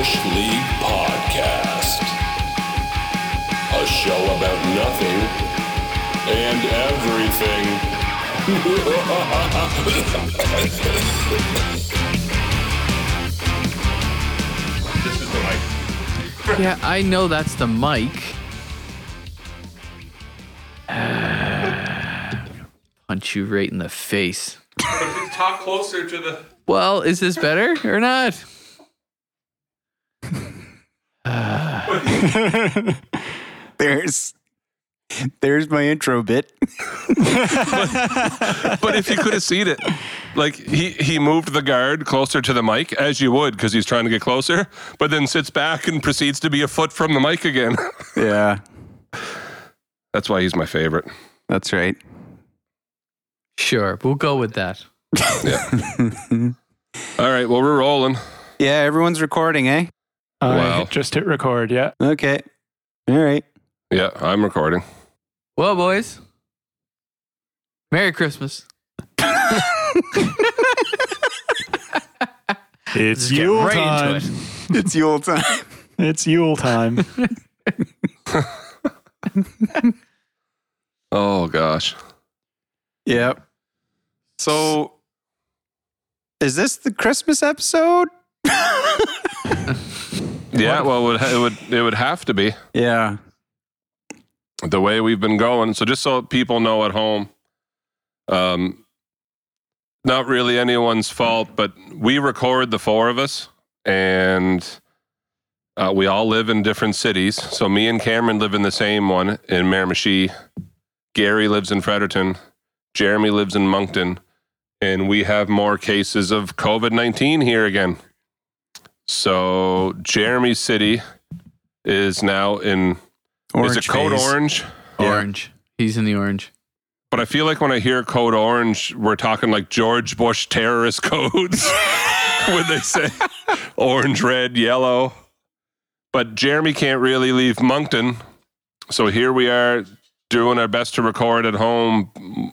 Bush League Podcast. A show about nothing and everything. This is the mic. Yeah, I know that's the mic. punch you right in the face. Talk closer to the. Well, is this better or not? There's there's my intro bit. But if you could have seen it, like he he moved the guard closer to the mic as you would because he's trying to get closer, but then sits back and proceeds to be a foot from the mic again. Yeah, That's why he's my favorite. that's right. Sure, we'll go with that. yeah. All right, well we're rolling. Yeah, everyone's recording, eh? I Wow. just hit record. Yeah. Okay. All right. Yeah, I'm recording. Well, boys, Merry Christmas. It's Just get Yule right time. into it. It's Yule time. It's Yule time. Oh gosh. Yep. So, is this the Christmas episode? Yeah, well, it would it would it would have to be Yeah. the way we've been going. So just so people know at home, um, not really anyone's fault, but we record the four of us, and uh, we all live in different cities. So me and Cameron live in the same one in Miramichi. Gary lives in Fredericton. Jeremy lives in Moncton, and we have more cases of COVID nineteen here again. So Jeremy City is now in Orange is it code phase. orange? Orange. He's in the orange. But I feel like when I hear code orange, we're talking like George Bush terrorist codes when they say orange, red, yellow. But Jeremy can't really leave Moncton. So here we are doing our best to record at home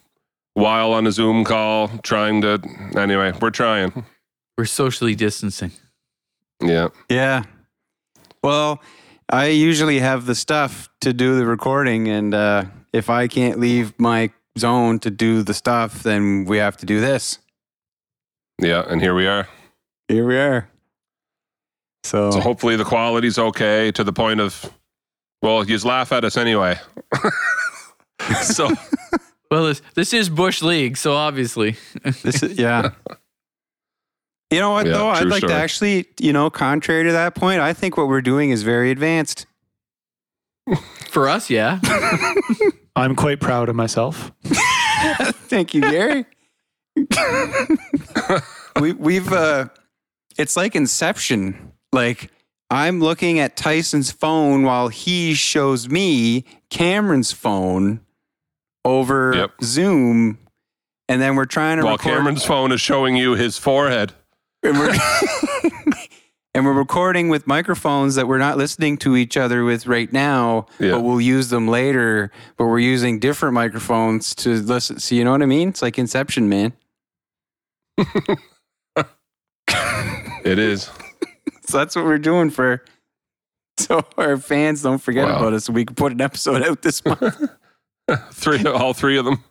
while on a Zoom call, trying to. Anyway, we're trying. We're socially distancing. Yeah. Yeah. Well, I usually have the stuff to do the recording, and uh, if I can't leave my zone to do the stuff, then we have to do this. Yeah. And here we are. Here we are. So, So hopefully the quality's okay to the point of, well, you just laugh at us anyway. so. Well, this, this is Bush League, so obviously. this is, yeah. You know what, Yeah, though? I'd true like to actually, you know, contrary to that point, I think what we're doing is very advanced. For us, yeah. I'm quite proud of myself. Thank you, Gary. we, we've, uh, it's like Inception. Like, I'm looking at Tyson's phone while he shows me Cameron's phone over Yep. Zoom. And then we're trying to While record. Cameron's phone is showing you his forehead. And we're, and we're recording with microphones that we're not listening to each other with right now, Yeah. but we'll use them later. But we're using different microphones to listen. So you know what I mean? It's like Inception, man. It is. So that's what we're doing for. So our fans don't forget Wow. about us. So we can put an episode out this month. Three, all three of them.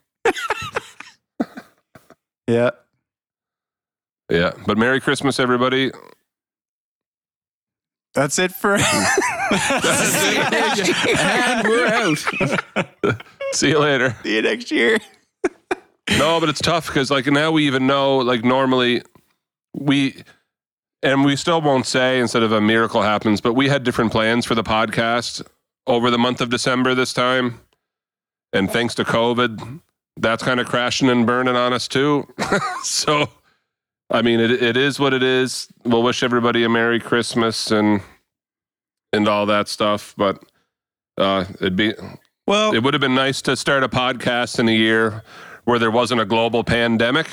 yeah. Yeah. But Merry Christmas, everybody. That's it for. and we're out. See you later. See you next year. No, but it's tough because like now we even know like normally we and we still won't say instead of a miracle happens, but we had different plans for the podcast over the month of December this time. And thanks to COVID, that's kind of crashing and burning on us too. so I mean it it is what it is. We'll wish everybody a Merry Christmas and and all that stuff. But uh it'd be Well, it would have been nice to start a podcast in a year where there wasn't a global pandemic.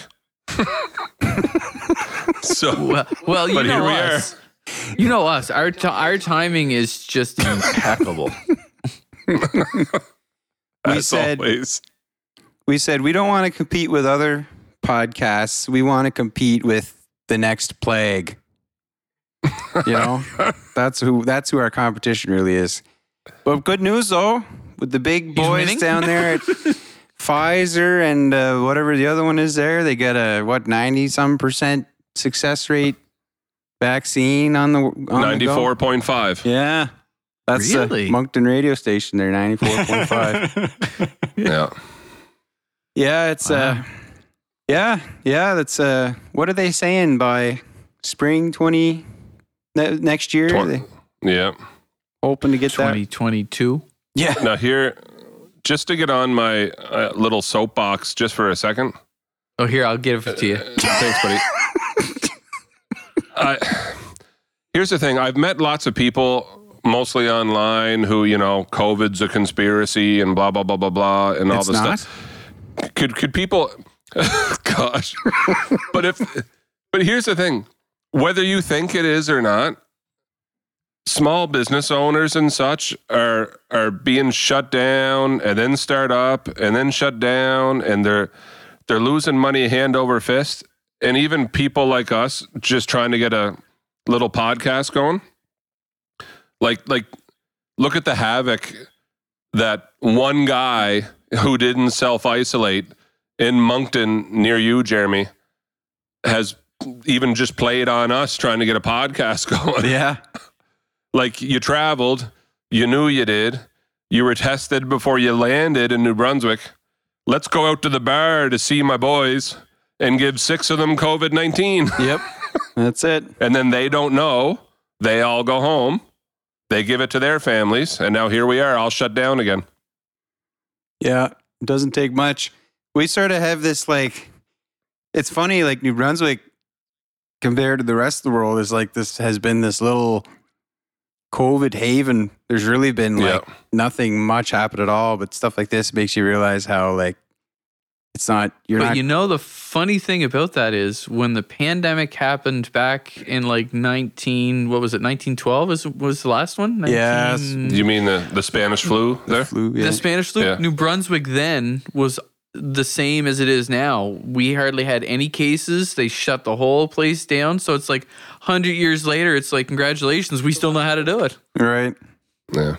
so Well, well you But know here we us. You know us. Our t- our timing is just impeccable. as said- always, we said we don't want to compete with other podcasts. We want to compete with the next plague. You know, that's who that's who our competition really is. But good news though, with the big boys down there at Pfizer and uh, whatever the other one is there, they got a what ninety some percent success rate vaccine on the on the go. Ninety-four point five. Yeah, that's the Really? Moncton radio station. There, ninety four point five. Yeah. Yeah, it's uh yeah, yeah, that's uh what are they saying by spring 20 ne- next year? Twen- they Yeah. hoping to get that. 2022. Yeah. Now here, just to get on my uh, little soapbox, just for a second. Oh, here I'll give it to you. Thanks, buddy. I, here's the thing: I've met lots of people, mostly online, who you know, COVID's a conspiracy and blah blah blah blah blah, and all It's this not? stuff. Could could people? gosh, but if but here's the thing: whether you think it is or not, small business owners and such are are being shut down and then start up and then shut down and they're they're losing money hand over fist. And even people like us just trying to get a little podcast going. Like like look at the havoc that one guy who didn't self-isolate in Moncton near you Jeremy has even just played on us trying to get a podcast going Yeah. like you traveled, you knew you did, you were tested before you landed in New Brunswick. Let's go out to the bar to see my boys and give six of them COVID 19. Yep. That's it. And then they don't know. They all go home. They give it to their families. And now here we are, all shut down again. Yeah. It doesn't take much. We sort of have this like it's funny like New Brunswick compared to the rest of the world is like this has been this little COVID haven. There's really been like nothing much happened at all, but stuff like this makes you realize how like it's not you're but not you know the funny thing about that is when the pandemic happened back in like 19 what was it 1912 was was the last one Yes. 19 You mean the, the Spanish flu there? flu. Yeah. the Spanish flu Yeah. New Brunswick then was the same as it is now we hardly had any cases they shut the whole place down so it's like 100 years later it's like congratulations we still know how to do it right. Yeah.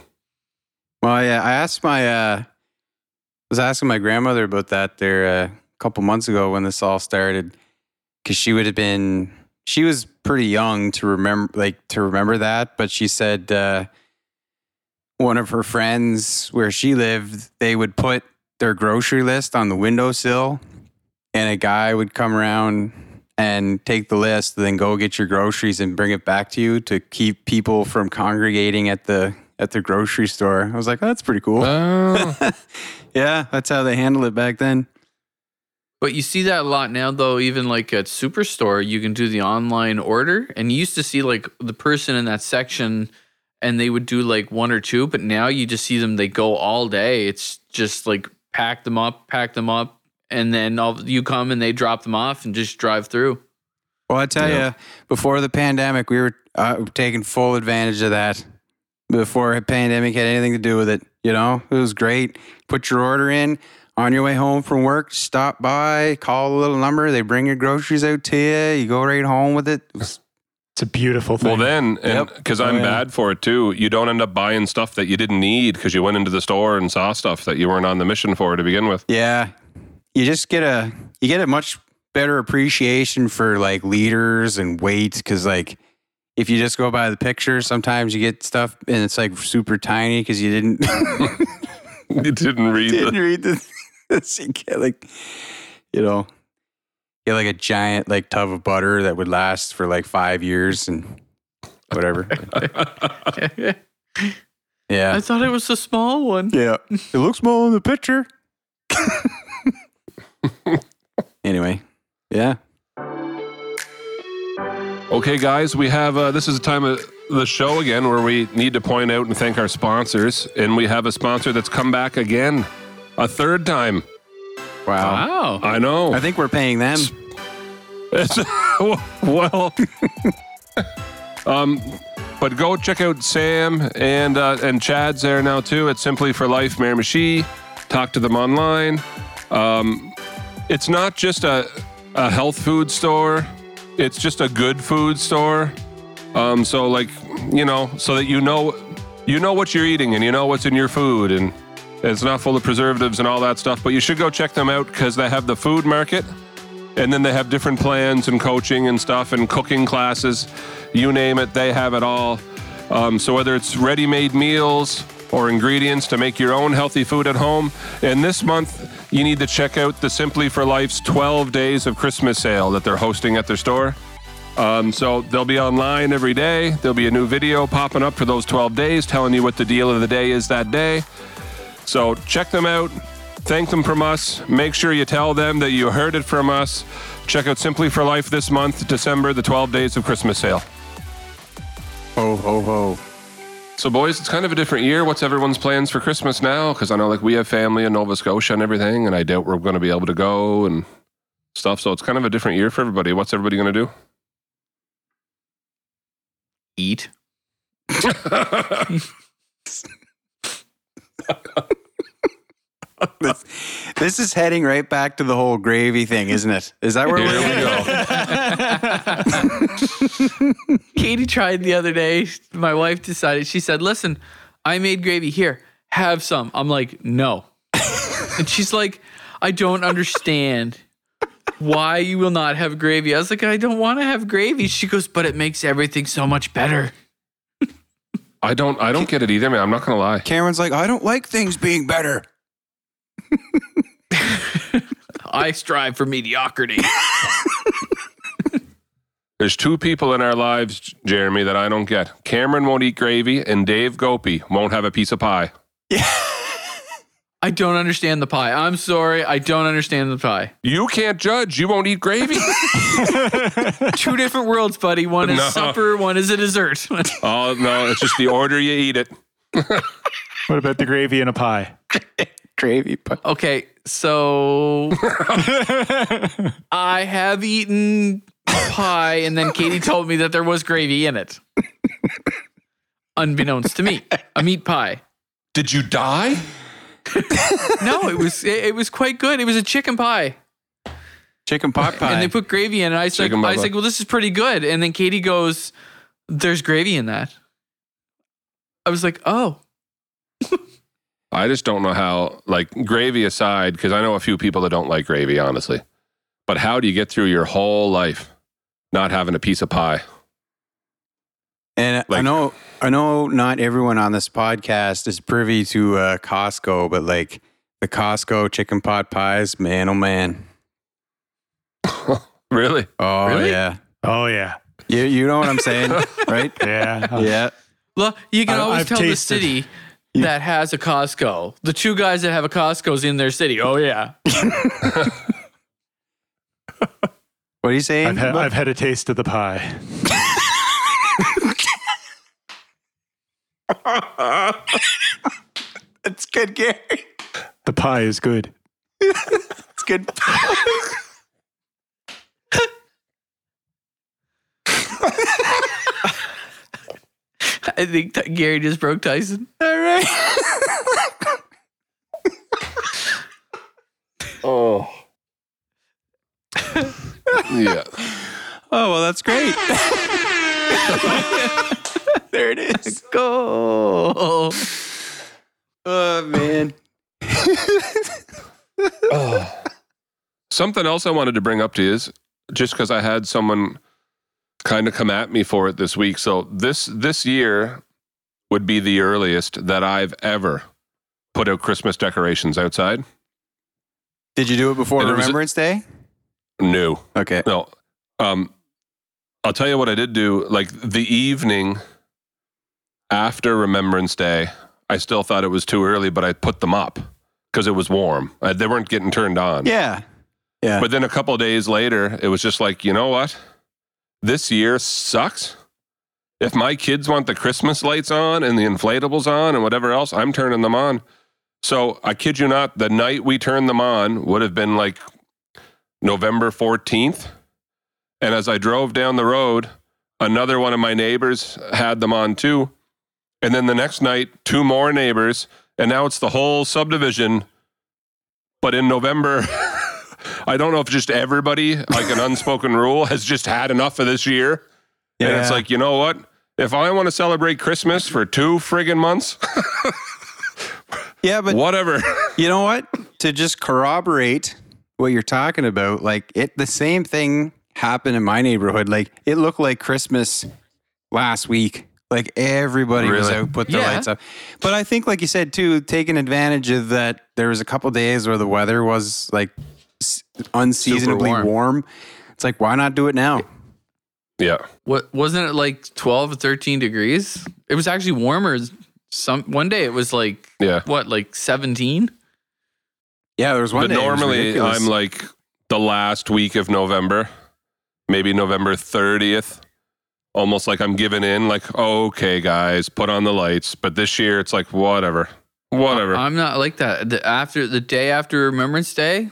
Well, yeah, I asked my uh was asking my grandmother about that there uh, a couple months ago when this all started cuz she would have been she was pretty young to remember like to remember that, but she said uh one of her friends where she lived, they would put their grocery list on the windowsill and a guy would come around and take the list, then go get your groceries and bring it back to you to keep people from congregating at the at the grocery store. I was like, oh, that's pretty cool. Oh, yeah, that's how they handled it back then. But you see that a lot now, though. Even like at Superstore, you can do the online order, and you used to see like the person in that section, and they would do like one or two. But now you just see them; they go all day. It's just like pack them up, pack them up, and then all, you come and they drop them off and just drive through. Well, I tell Yeah. you, before the pandemic, we were uh, taking full advantage of that. Before the pandemic had anything to do with it, you know, it was great. Put your order in on your way home from work. Stop by, call a little number. They bring your groceries out to you. You go right home with it. It was- It's a beautiful thing. well, then, and Yep. because Oh, I'm yeah. bad for it too, you don't end up buying stuff that you didn't need because you went into the store and saw stuff that you weren't on the mission for to begin with. yeah, you just get a you get a much better appreciation for like liters and weight because like if you just go by the picture, sometimes you get stuff and it's like super tiny because you didn't. You didn't read didn't the. read the this. Like, you know, get like a giant like tub of butter that would last for like five years and whatever. Yeah. I thought it was a small one. Yeah. It looks small in the picture. anyway. Yeah. Okay, guys, we have uh, this is the time of the show again where we need to point out and thank our sponsors, and we have a sponsor that's come back again, a third time. Wow. Wow. I know. I think we're paying them. It's, well, um, but go check out Sam and uh, and Chad's there now too. It's Simply for Life Miramichi. Talk to them online. Um, it's not just a a health food store. It's just a good food store. Um, so like, you know, so that you know, you know what you're eating and you know what's in your food and it's not full of preservatives and all that stuff. But you should go check them out because they have the food market, and then they have different plans and coaching and stuff and cooking classes. You name it, they have it all. Um, so whether it's ready-made meals or ingredients to make your own healthy food at home, and this month you need to check out the Simply for Life's 12 Days of Christmas sale that they're hosting at their store. Um, so they'll be online every day. There'll be a new video popping up for those 12 days telling you what the deal of the day is that day. So check them out. Thank them from us. Make sure you tell them that you heard it from us. Check out Simply for Life this month, December, the 12 days of Christmas sale. Ho, ho, ho. So, boys, it's kind of a different year. What's everyone's plans for Christmas now? Because I know, like, we have family in Nova Scotia and everything, and I doubt we're going to be able to go and stuff. So, it's kind of a different year for everybody. What's everybody going to do? Eat. This, this is heading right back to the whole gravy thing, isn't it? Is that where Here we're we go. Katie tried the other day. My wife decided, she said, Listen, I made gravy. Here, have some. I'm like, No. and she's like, I don't understand why you will not have gravy. I was like, I don't want to have gravy. She goes, But it makes everything so much better. I don't. I don't get it either, man. I'm not going to lie. Cameron's like, I don't like things being better. I strive for mediocrity. There's two people in our lives, Jeremy, that I don't get. Cameron won't eat gravy, and Dave Gopi won't have a piece of pie. Yeah. I don't understand the pie. I'm sorry. I don't understand the pie. You can't judge. You won't eat gravy. Two different worlds, buddy. One is No. supper, one is a dessert. oh no, it's just the order you eat it. What about the gravy in a pie? Gravy. But okay, so I have eaten pie, and then Katie told me that there was gravy in it. Unbeknownst to me, a meat pie. Did you die? No, it was it, it was quite good. It was a chicken pie, chicken pot pie. and they put gravy in it. I was like, I was like, well, this is pretty good. And then Katie goes, "There's gravy in that." I was like, oh, I just don't know how, like, gravy aside, because I know a few people that don't like gravy, honestly. But how do you get through your whole life not having a piece of pie? And I know, I know, not everyone on this podcast is privy to uh, Costco, but like the Costco chicken pot pies, man, oh man, Really? oh Really? yeah, Oh yeah, you you know what I'm saying, right? yeah. Yeah, Well, you can I- always I've tell the tasted- city that has a Costco. The two guys that have a Costco's in their city. Oh yeah. what are you saying? I've, had, I've had a taste of the pie. it's good, Gary. The pie is good. It's good. I think that Gary just broke Tyson. All right. Oh. yeah. Oh well, that's great. there it is. Go. Oh man. oh. Something else I wanted to bring up to you is just because I had someone kind of come at me for it this week. So this this year would be the earliest that I've ever put out Christmas decorations outside. Did you do it before And it was Remembrance Day? No, Okay. no. Um, I'll tell you what I did do. Like the evening after Remembrance Day, I still thought it was too early, but I put them up because it was warm. Uh, they weren't getting turned on. Yeah. Yeah. But then a couple of days later, it was just like, you know what? This year sucks. If my kids want the Christmas lights on and the inflatables on and whatever else, I'm turning them on. So I kid you not, the night we turned them on would have been like November 14th. And as I drove down the road, another one of my neighbors had them on too. And then the next night, two more neighbors. And now it's the whole subdivision. But in November, I don't know if just everybody, like an unspoken rule, has just had enough of this year. And it's like, you know what? If I want to celebrate Christmas for two friggin' months, yeah, but whatever. you know what? To just corroborate what you're talking about, like it, the same thing happened in my neighborhood. Like it looked like Christmas last week. Like everybody was Really? out, put their Yeah. lights up. But I think, like you said too, taking advantage of that, there was a couple days where the weather was like s- unseasonably warm. warm. It's like, why not do it now? yeah. What wasn't it like 12 or 13 degrees? It was actually warmer. Some one day it was like Yeah. what, like 17? Yeah, there was one but day. normally. I'm like the last week of November, maybe November 30th. Almost like I'm giving in, like, okay, guys, put on the lights. But this year it's like, whatever. Whatever. I'm not like that. The, after the day after Remembrance Day,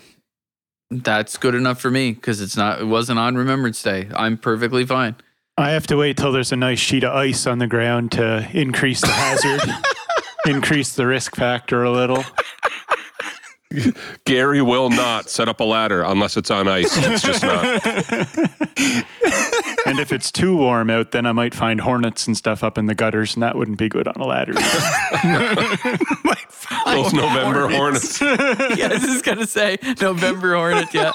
that's good enough for me because it's not. It wasn't on Remembrance Day. I'm perfectly fine. I have to wait till there's a nice sheet of ice on the ground to increase the hazard, increase the risk factor a little. Gary will not set up a ladder unless it's on ice. It's just not. And if it's too warm out, then I might find hornets and stuff up in the gutters, and that wouldn't be good on a ladder. Those November hornets. yeah, I was just gonna say November Hornet. Yeah,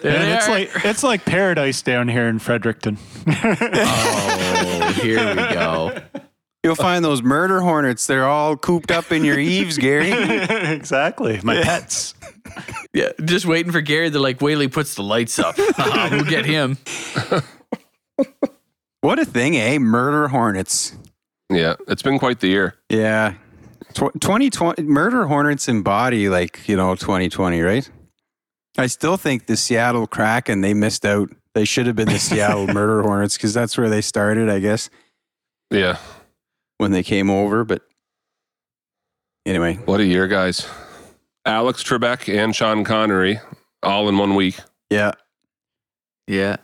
there and it's are. like it's like paradise down here in Fredericton. oh, here we go. You'll find those murder hornets. They're all cooped up in your eaves, Gary. exactly, my pets. Yeah, just waiting for Gary. They're like, Whaley puts the lights up. Ah, we'll get him. What a thing, eh? Murder hornets. Yeah, it's been quite the year. Yeah. Tw- 2020 murder hornets embody like, you know, 2020, right? I still think the Seattle Kraken, they missed out. They should have been the Seattle murder hornets because that's where they started, I guess, Yeah. When they came over. But anyway, What a year, guys. Alex Trebek and Sean Connery all in one week. yeah. Yeah.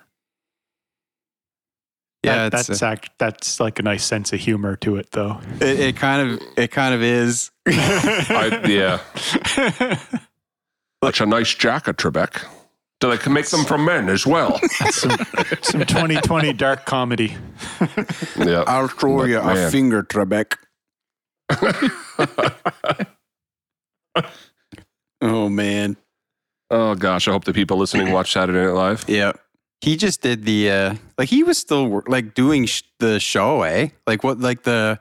Yeah, That- that's uh, act, that's like a nice sense of humor to it, though. it, it kind of it kind of is. I, yeah. Such a nice jacket, Trebek. Do they can make them from men as well? some, some 2020 dark comedy. yeah. I'll throw But you a finger, Trebek. oh man. Oh gosh, I hope the people listening watch Saturday Night Live. Yeah. He just did the uh like he was still like doing sh- the show, eh? Like what like the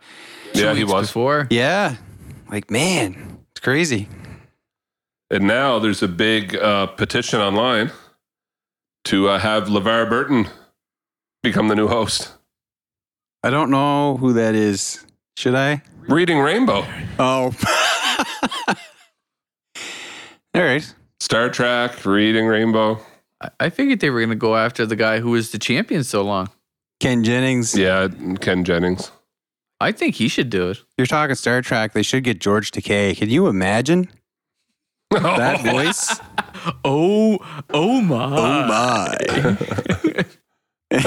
Yeah, he was. before. yeah. Like man, it's crazy. And now there's a big uh, petition online to uh, have LeVar Burton become the new host. I don't know who that is. Should I? Reading Rainbow, Oh. All right. Star Trek, Reading Rainbow. I- I figured they were gonna go after the guy who was the champion so long. Ken Jennings. Yeah, Ken Jennings. I think he should do it. You're talking Star Trek. They should get George Takei. Can you imagine that voice? Oh, oh my! Oh my.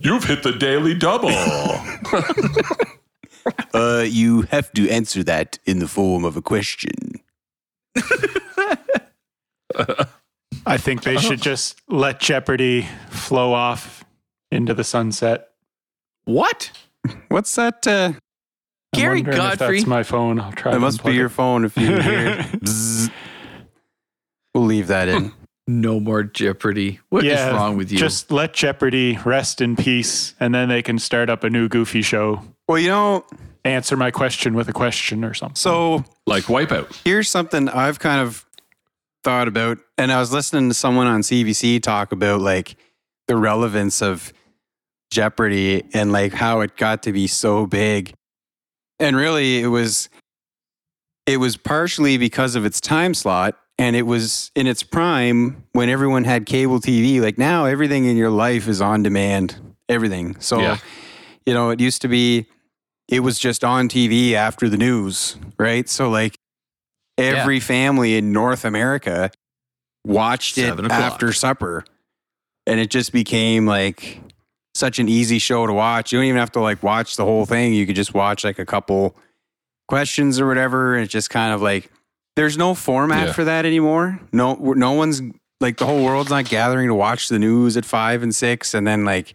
You've hit the daily double. Uh, you have to answer that in the form of a question. I think they should just let Jeopardy flow off into the sunset. What? What's that? Uh, I'm Gary wondering if Godfrey. that's my phone. I'll try. It to must be unplug your phone if you hear it. We'll leave that in. No more Jeopardy. What is yeah, wrong with you? Just let Jeopardy rest in peace, and then they can start up a new goofy show. Well, you know, Answer my question with a question or something. so like Wipeout. here's something I've kind of thought about, and I was listening to someone on CBC talk about like the relevance of Jeopardy and like how it got to be so big. And really, it was it was partially because of its time slot, and it was in its prime when everyone had cable TV. Like now, everything in your life is on demand. Everything. So, Yeah. you know, it used to be it was just on TV after the news, right? So like every family in North America watched it o'clock. after supper. And it just became like such an easy show to watch. You don't even have to like watch the whole thing. You could just watch like a couple questions or whatever. And it's just kind of like there's no format Yeah. for that anymore. No no one's like the whole world's not gathering to watch the news at five and six, and then like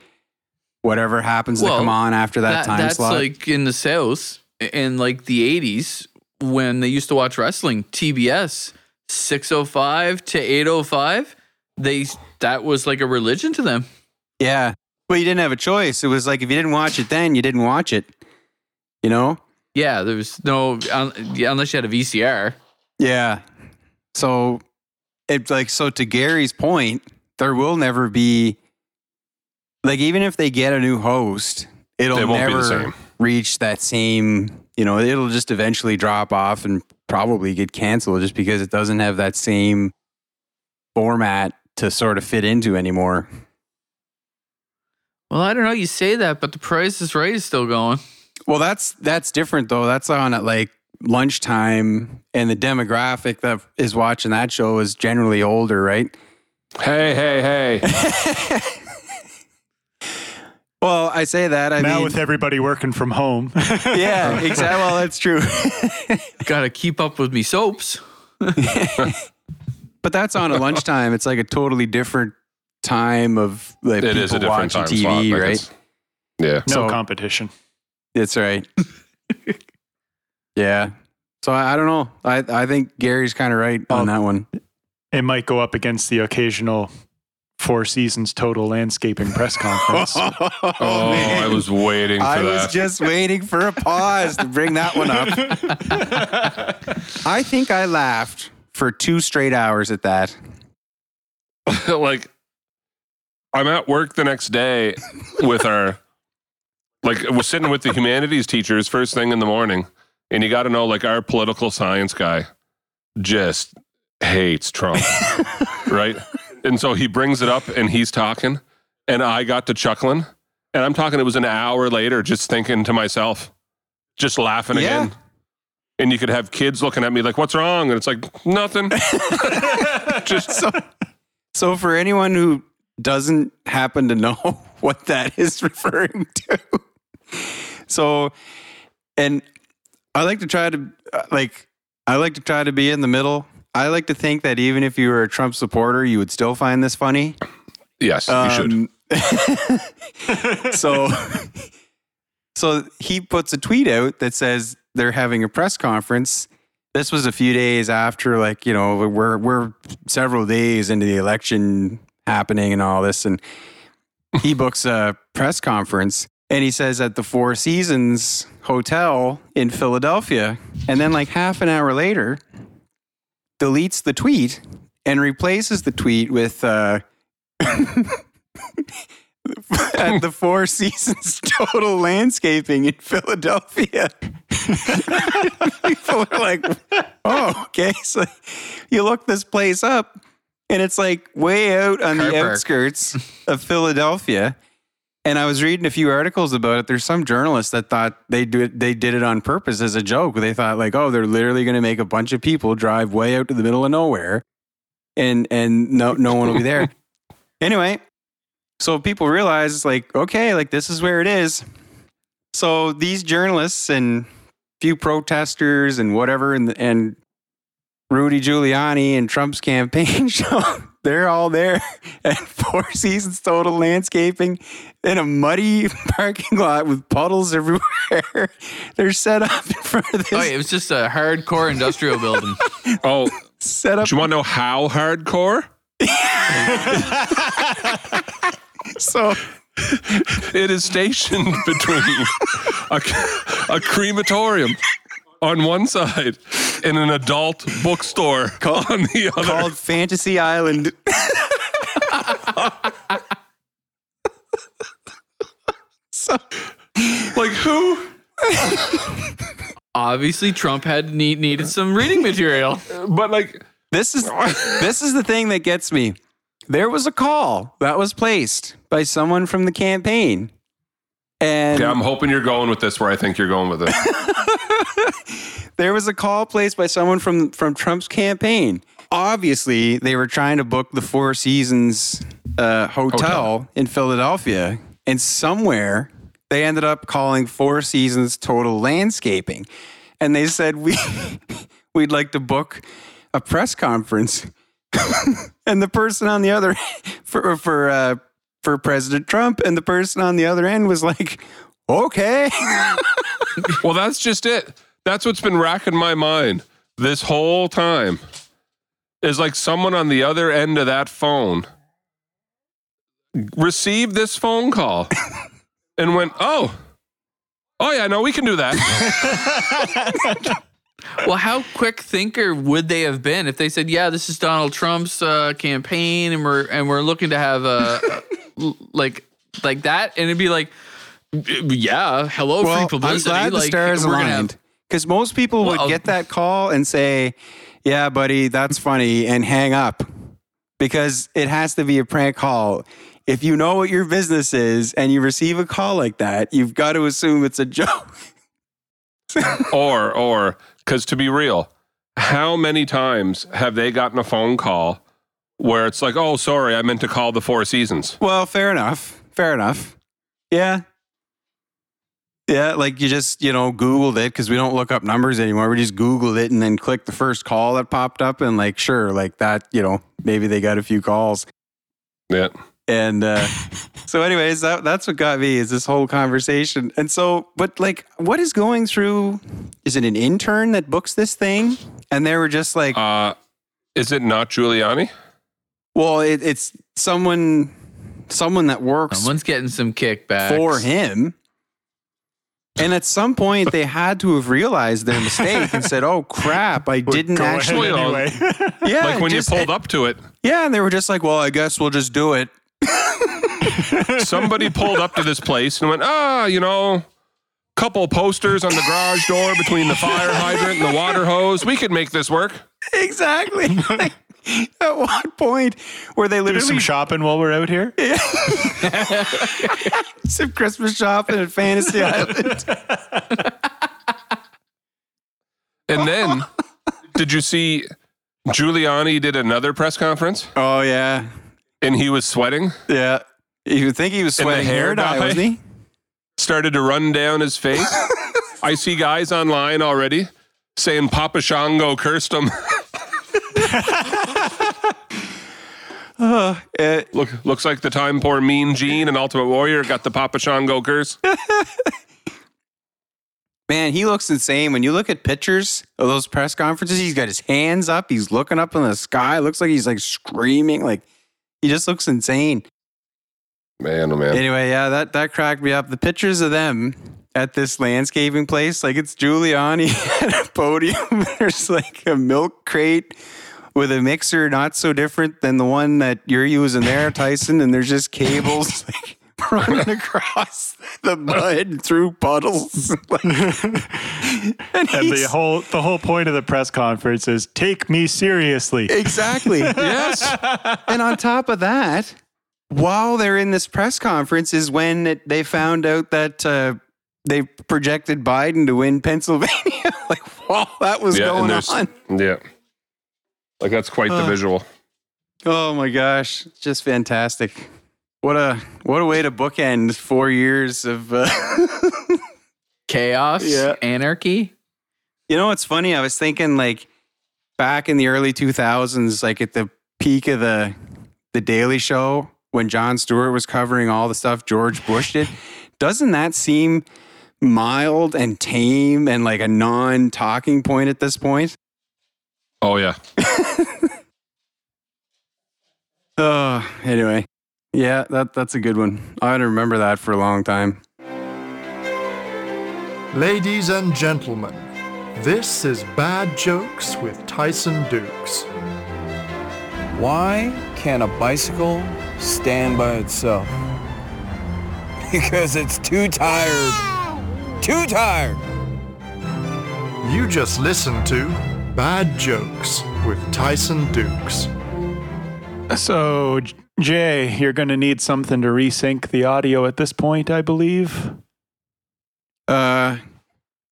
whatever happens Well, to come on after that, time that's slot. like in the South in like the 80s when they used to watch wrestling, TBS 605 to 805. They that was like a religion to them. yeah, well, you didn't have a choice. It was like if you didn't watch it then, you didn't watch it. You know? Yeah, there was no un, unless you had a VCR. Yeah. So it's like so to Gary's point, there will never be like even if they get a new host, it'll It won't be never reach that same, you know, it'll just eventually drop off and probably get canceled just because it doesn't have that same format to sort of fit into anymore. Well, I don't know. You say that, but the Price is Right is still going. Well, that's that's different though. That's on at like lunchtime and the demographic that is watching that show is generally older, right? Hey, hey, hey. Well, I say that. I now mean, with everybody working from home. yeah, exactly. Well, that's true. Got to keep up with me soaps. but that's on at lunchtime. It's like a totally different time of like it people is a different watching time TV, slot. like right? Yeah. no So- competition. That's right. yeah. So I, I don't know. I I think Gary's kind of right on that one. It might go up against the occasional Four Seasons total landscaping press conference. Oh, I was waiting for I that. was just waiting for a pause to bring that one up. I think I laughed for two straight hours at that. like I'm at work the next day with our like we're sitting with the humanities teachers first thing in the morning and you got to know like our political science guy just hates Trump right? And so he brings it up and he's talking and I got to chuckling and I'm talking it was an hour later just thinking to myself just laughing Yeah. again. And you could have kids looking at me like what's wrong? And it's like nothing. Just so, so for anyone who doesn't happen to know what that is referring to, so, and I like to try to uh, like, I like to try to be in the middle. I like to think that even if you were a Trump supporter, you would still find this funny. yes you should Um, so, so he puts a tweet out that says they're having a press conference. This was a few days after, like you know, we're we're several days into the election happening and all this, and he books a press conference and he says at the Four Seasons Hotel in Philadelphia, and then like half an hour later, deletes the tweet and replaces the tweet with. Uh, at the Four Seasons Total Landscaping in Philadelphia. People are like, oh, okay. So you look this place up, and it's like way out on the outskirts of Philadelphia. And I was reading a few articles about it. There's some journalists that thought they do it, they did it on purpose as a joke. They thought like, oh, they're literally going to make a bunch of people drive way out to the middle of nowhere, and and no no one will be there. anyway, so people realize like, okay, like this is where it is. So these journalists and few protesters and whatever, and and Rudy Giuliani and Trump's campaign show, they're all there at Four Seasons Total Landscaping in a muddy parking lot with puddles everywhere. They're set up in front of this. Oh, yeah, it was just a hardcore industrial building. oh Set up Do you want to know how hardcore? so. It is stationed between a, a crematorium on one side and an adult bookstore on the other. Called Fantasy Island. so, like who? Obviously, Trump had need, needed some reading material. But like, This is this is the thing that gets me. There was a call that was placed by someone from the campaign. And yeah, I'm hoping you're going with this where I think you're going with it. there was a call placed by someone from from Trump's campaign. Obviously, they were trying to book the Four Seasons uh, hotel, Hotel. in Philadelphia, and somewhere they ended up calling Four Seasons Total Landscaping, and they said we we'd like to book a press conference and the person on the other for for uh, for President Trump, and the person on the other end was like, "Okay." Well, that's just it. That's what's been racking my mind this whole time. Is like someone on the other end of that phone received this phone call and went, "Oh, oh yeah, no, we can do that." Well, how quick thinker would they have been if they said, "Yeah, this is Donald Trump's uh, campaign, and we're and we're looking to have a, a like like that," and it'd be like, "Yeah, hello, free I'm publicity." glad the like, stars we're gonna have- aligned because most people would Well, get that call and say, "Yeah, buddy, that's funny," and hang up because it has to be a prank call. If you know what your business is and you receive a call like that, you've got to assume it's a joke. or or because to be real, how many times have they gotten a phone call where it's like, "Oh, sorry, I meant to call the Four Seasons." Well, fair enough. Fair enough. Yeah. Yeah, like you just, you know, Googled it because we don't look up numbers anymore. We just Googled it and then clicked the first call that popped up and like, sure, like that, you know, maybe they got a few calls. Yeah. And uh, so, anyways, that, that's what got me is this whole conversation. And so, but like, what is going through? Is it an intern that books this thing? And they were just like, Uh, is it not Giuliani? well, it, it's someone, someone that works Someone's getting some kickback for him. And at some point, they had to have realized their mistake and said, "Oh crap, I didn't Go actually." Well, anyway. Yeah, like when just- you pulled up to it, Yeah, and they were just like, "Well, I guess we'll just do it." somebody pulled up to this place and went, "Ah, you know." Couple posters on the garage door between the fire hydrant and the water hose. We could make this work. Exactly. Like, at one point, where they Do some literally shopping while we're out here. Yeah. some Christmas shopping at Fantasy Island. And then, did you see Giuliani did another press conference Oh yeah, and he was sweating, yeah. You would think he was And the sweating hair hair dye, dye? wasn't he? started to run down his face. I see guys online already saying Papa Shango cursed him. Uh, it- Look, looks like the time poor Mean Gene and Ultimate Warrior got the Papa Shango curse. Man, he looks insane. When you look at pictures of those press conferences, he's got his hands up. He's looking up in the sky. It Looks like he's like screaming. Like he just looks insane. Man, oh man. Anyway, yeah, that that cracked me up. The pictures of them at this landscaping place, like it's Giuliani at a podium. There's like a milk crate with a mixer, not so different than the one that you're using there, Tyson. And there's just cables like running across the mud through puddles. and And the whole the whole point of the press conference is take me seriously. Exactly. yes. and on top of that, while they're in this press conference, is when it, they found out that uh, they projected Biden to win Pennsylvania. like, while that was Yeah, going on. yeah. Like that's quite the Uh. visual. Oh my gosh, just fantastic. What a what a way to bookend four years of. Uh, chaos, Yeah. anarchy. you know what's funny? I was thinking like back in the early two thousands, like at the peak of the the Daily Show when Jon Stewart was covering all the stuff George Bush did. Doesn't that seem mild and tame and like a non-talking point at this point? Oh yeah. Oh, anyway. Yeah, that that's a good one. I'm gonna remember that for a long time. Ladies and gentlemen, this is Bad Jokes with Tyson Dux. Why can't a bicycle stand by itself? Because it's too tired. Too tired. You just listened to Bad Jokes with Tyson Dux. So, Jay, you're going to need something to resync the audio at this point, I believe. Uh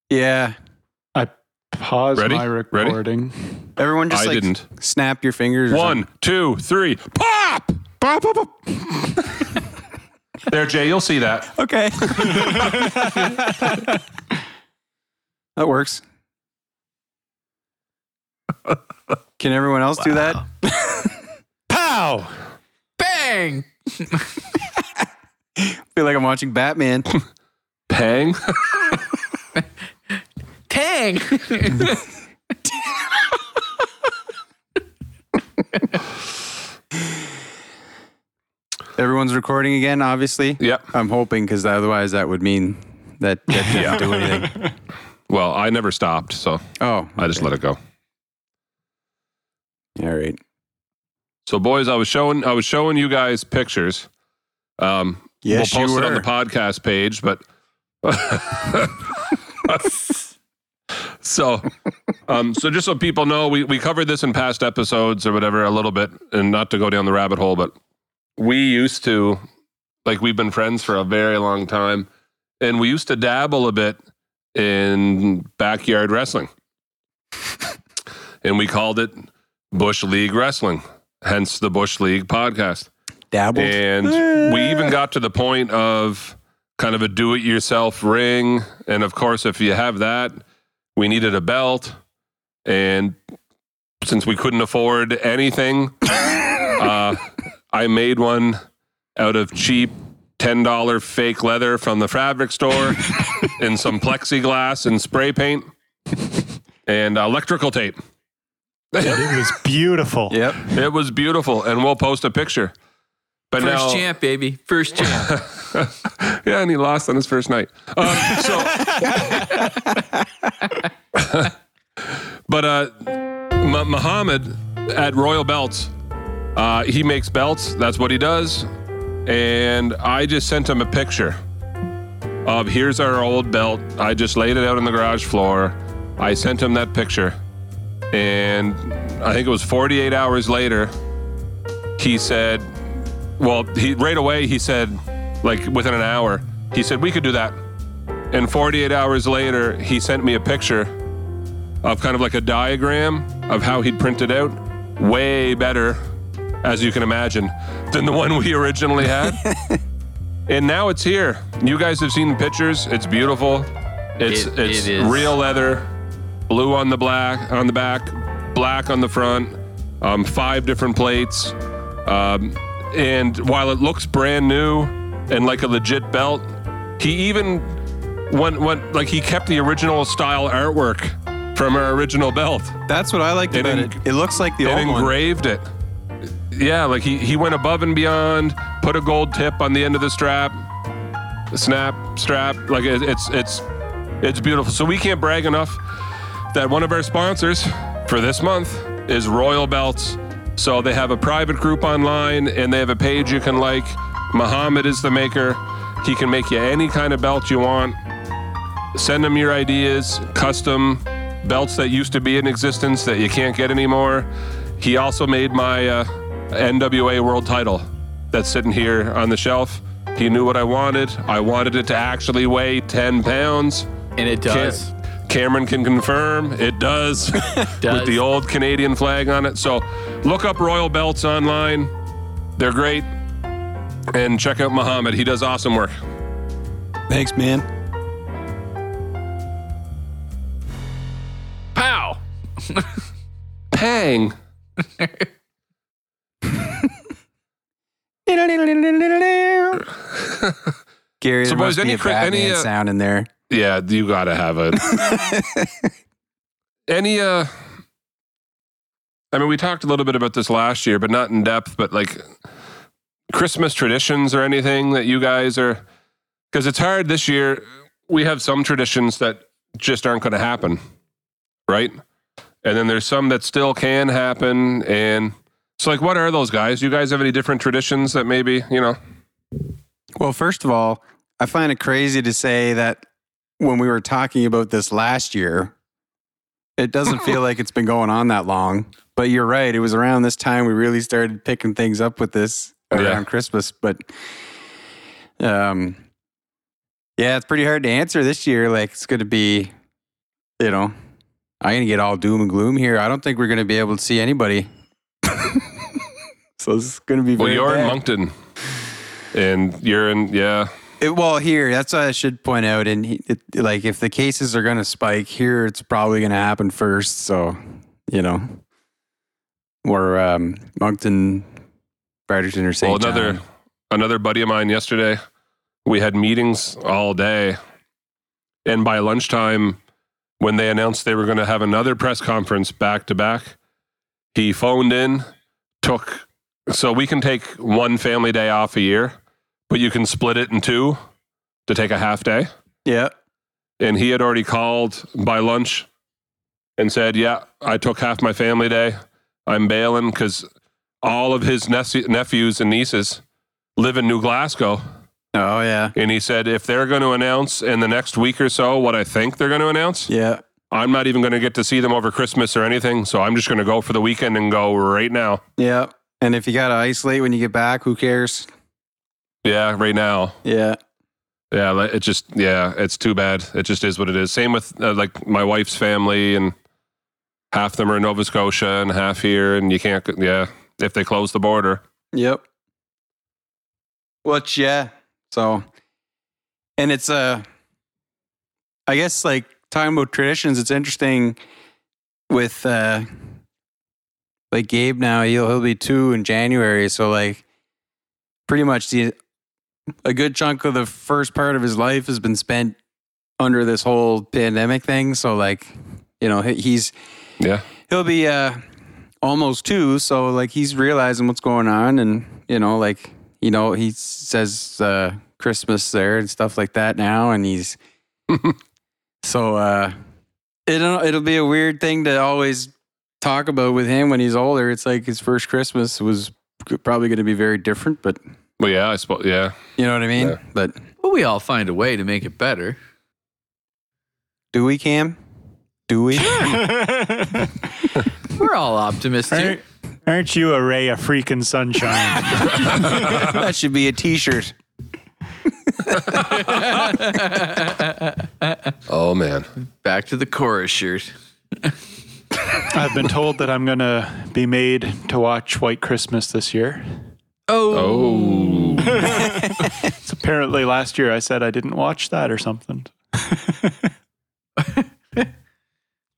yeah. I pause Ready? my Ready? recording. Everyone just I like didn't. snap your fingers. or One, two, three, pop! Pop, pop, pop. there, Jay, you'll see that. Okay. that works. Can everyone else do that? Pow! Bang! feel like I'm watching Batman. Pang. Tang! Everyone's recording again, obviously. Yep. I'm hoping because otherwise that would mean that, that didn't do anything. Well, I never stopped, so Oh, I just let it go. All right. So, boys, I was showing I was showing you guys pictures. Um, Yes, we'll you post it on the podcast page, but so um, so just so people know, we we covered this in past episodes or whatever a little bit, and not to go down the rabbit hole, but we used to like we've been friends for a very long time, and we used to dabble a bit in backyard wrestling, and we called it Bush League Wrestling, hence the Bush League podcast. Dabbled. And we even got to the point of kind of a do it yourself ring. And of course, if you have that, we needed a belt. And since we couldn't afford anything, uh, I made one out of cheap $10 fake leather from the fabric store and some plexiglass and spray paint and electrical tape. It was beautiful. Yep. It was beautiful. And we'll post a picture. But First now, champ, baby. First champ. yeah, and he lost on his first night. Um, so, but uh, M- Muhammad at Royal Belts, uh, he makes belts. That's what he does. And I just sent him a picture of here's our old belt. I just laid it out on the garage floor. I sent him that picture, and I think it was 48 hours later. He said, well, he right away he said, like within an hour, he said we could do that. And 48 hours later, he sent me a picture of kind of like a diagram of how he'd printed out, way better, as you can imagine, than the one we originally had. and now it's here. You guys have seen the pictures. It's beautiful. It's It- it's it is. real leather, blue on the black on the back, black on the front, um, five different plates. Um, and while it looks brand new and like a legit belt, he even went, went like he kept the original style artwork from our original belt That's what I liked It about en- it. It looks like the old one. engraved it. Yeah, like he, he went above and beyond, put a gold tip on the end of the strap, snap strap. Like it, it's it's it's beautiful. So we can't brag enough that one of our sponsors for this month is Royal Belts. So they have a private group online and they have a page you can like. Muhammad is the maker. He can make you any kind of belt you want. Send him your ideas, custom belts that used to be in existence that you can't get anymore. He also made my uh, NWA world title that's sitting here on the shelf. He knew what I wanted. I wanted it to actually weigh 10 pounds. And it does. Ca- Cameron can confirm it does, with the old Canadian flag on it. So look up Royal Belts online. They're great. And check out Muhammad. He does awesome work. Thanks, man. Pow! Pang. Gary, So, there boys, must be any a cri- any, uh, sound in there. Yeah, you gotta have it. Any uh I mean we talked a little bit about this last year, but not in depth, but like Christmas traditions or anything that you guys are because it's hard this year. We have some traditions that just aren't gonna happen. Right? And then there's some that still can happen. And so like what are those guys? You guys have any different traditions that maybe, you know? Well, first of all, I find it crazy to say that when we were talking about this last year, it doesn't feel like it's been going on that long. But you're right. It was around this time we really started picking things up with this around Yeah. Christmas. But um, yeah, it's pretty hard to answer this year. Like it's going to be, you know, I'm going to get all doom and gloom here. I don't think we're going to be able to see anybody. so it's going to be Well, you're in. Moncton. And you're in yeah. It, well, here, that's what I should point out. And he, it, like, if the cases are going to spike here, it's probably going to happen first. So, you know, or um, Moncton, Fredericton or St. Well, another John. another buddy of mine yesterday. We had meetings all day, and by lunchtime, when they announced they were going to have another press conference back to back, he phoned in, took so we can take one family day off a year, but you can split it in two to take a half day. Yeah. And he had already called by lunch and said, "Yeah, I took half my family day. I'm bailing because all of his nep- nephews and nieces live in New Glasgow." Oh yeah. And he said, if they're going to announce in the next week or so what I think they're going to announce, Yeah. I'm not even going to get to see them over Christmas or anything. So I'm just going to go for the weekend and go right now. Yeah. And if you got to isolate when you get back, who cares? Yeah, right now. Yeah. Yeah, it just, yeah, it's too bad. It just is what it is. Same with uh, like my wife's family, and half them are in Nova Scotia and half here. And you can't, yeah, if they close the border. Yep. Which yeah. So, and it's uh, I guess like talking about traditions, it's interesting with uh, like Gabe now. He'll he'll be two in January, so like pretty much the a good chunk of the first part of his life has been spent under this whole pandemic thing. So like, you know, he's Yeah. he'll be uh almost two so like he's realizing what's going on and you know like you know he says uh christmas there and stuff like that now and he's so uh it'll it'll be a weird thing to always talk about with him when he's older it's like his first christmas was probably going to be very different but Well, yeah, I suppose, yeah. you know what i mean Yeah. but Well, we all find a way to make it better. do we cam do we We're all optimists aren't, aren't you a ray of freaking sunshine? that should be a t-shirt Oh, man. Back to the chorus shirt. I've been told that I'm going to be made to watch White Christmas this year. Oh, Oh. So apparently last year I said I didn't watch that or something.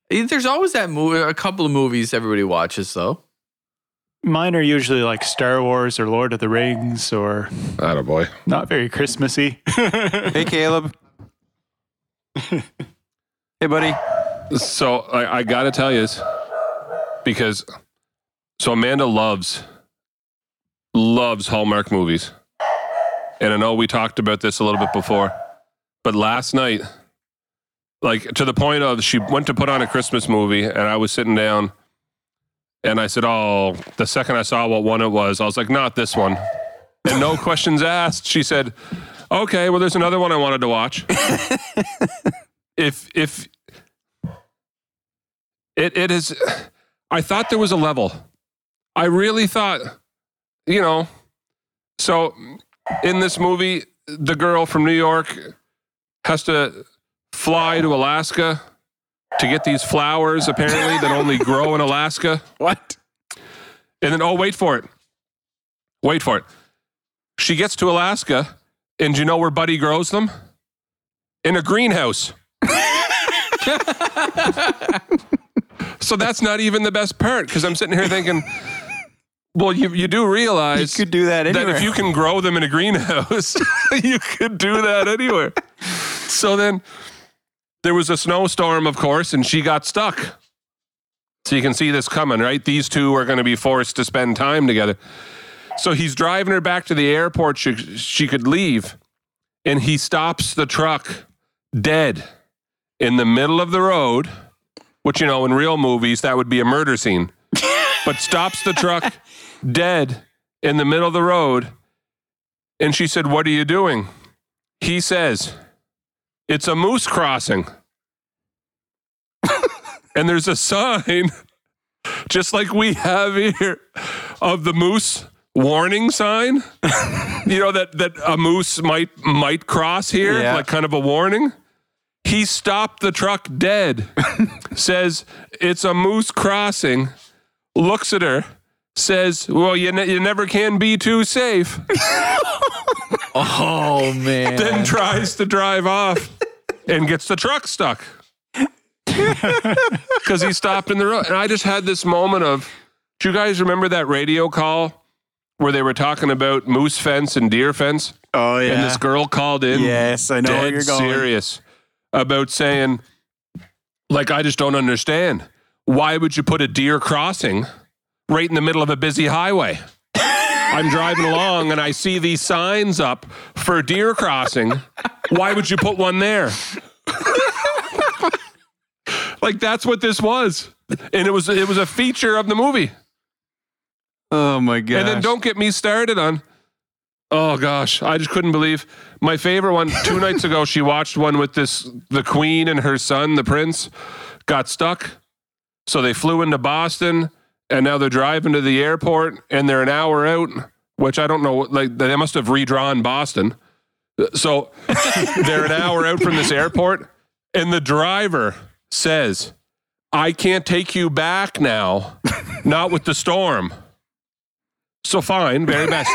there's always that movie. A couple of movies everybody watches though. Mine are usually like Star Wars or Lord of the Rings or Attaboy. not very Christmassy. hey caleb hey buddy So I, I got to tell you, this because so Amanda loves loves Hallmark movies, and I know we talked about this a little bit before, but last night, like to the point of she went to put on a Christmas movie, and I was sitting down, and I said, "Oh," the second I saw what one it was, I was like, "Not this one," and no questions asked. She said, "Okay, well, there's another one I wanted to watch." if if it it is I thought there was a level. I really thought, you know, so in this movie, the girl from New York has to fly to Alaska to get these flowers apparently that only grow in Alaska. what And then, oh, wait for it. Wait for it. She gets to Alaska, and do you know where Buddy grows them? In a greenhouse. so that's not even the best part because I'm sitting here thinking, well, you, you do realize you could do that that if you can grow them in a greenhouse, you could do that anywhere. So then there was a snowstorm, of course, and she got stuck. So you can see this coming, right? These two are going to be forced to spend time together. So he's driving her back to the airport. She, she could leave. And he stops the truck dead in the middle of the road, which, you know, in real movies, that would be a murder scene. but stops the truck dead in the middle of the road. And she said, What are you doing? He says, It's a moose crossing. and there's a sign, just like we have here, of the moose warning sign. you know that that a moose might might cross here, Yeah. like kind of a warning. He stopped the truck dead. says it's a moose crossing. Looks at her. Says, "Well, you ne- you never can be too safe." Oh man. then tries to drive off and gets the truck stuck because he stopped in the road. And I just had this moment of, do you guys remember that radio call where they were talking about moose fence and deer fence? Oh yeah. And this girl called in. Yes, I know where you're going. serious about saying, like, I just don't understand. Why would you put a deer crossing right in the middle of a busy highway? I'm driving along and I see these signs up for deer crossing. Why would you put one there? like that's what this was. And it was it was a feature of the movie. Oh my god! And then don't get me started on. Oh gosh, I just couldn't believe my favorite one. Two nights ago, she watched one with this the Queen and her son, the Prince, got stuck. So they flew into Boston, and now they're driving to the airport, and they're an hour out. Which I don't know. Like they must have redrawn Boston. So they're an hour out from this airport, and the driver says, "I can't take you back now, not with the storm." So fine, very best.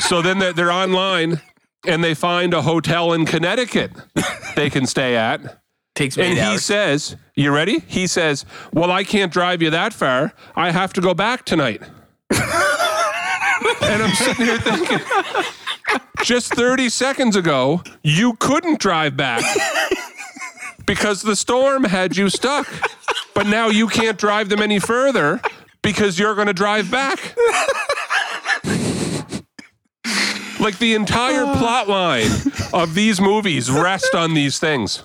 so then they're, they're online and they find a hotel in Connecticut they can stay at. Takes me And he hours. says, You ready? He says, Well, I can't drive you that far. I have to go back tonight. and I'm sitting here thinking, just 30 seconds ago, you couldn't drive back because the storm had you stuck. But now you can't drive them any further because you're going to drive back. Like the entire uh. plot line of these movies rest on these things.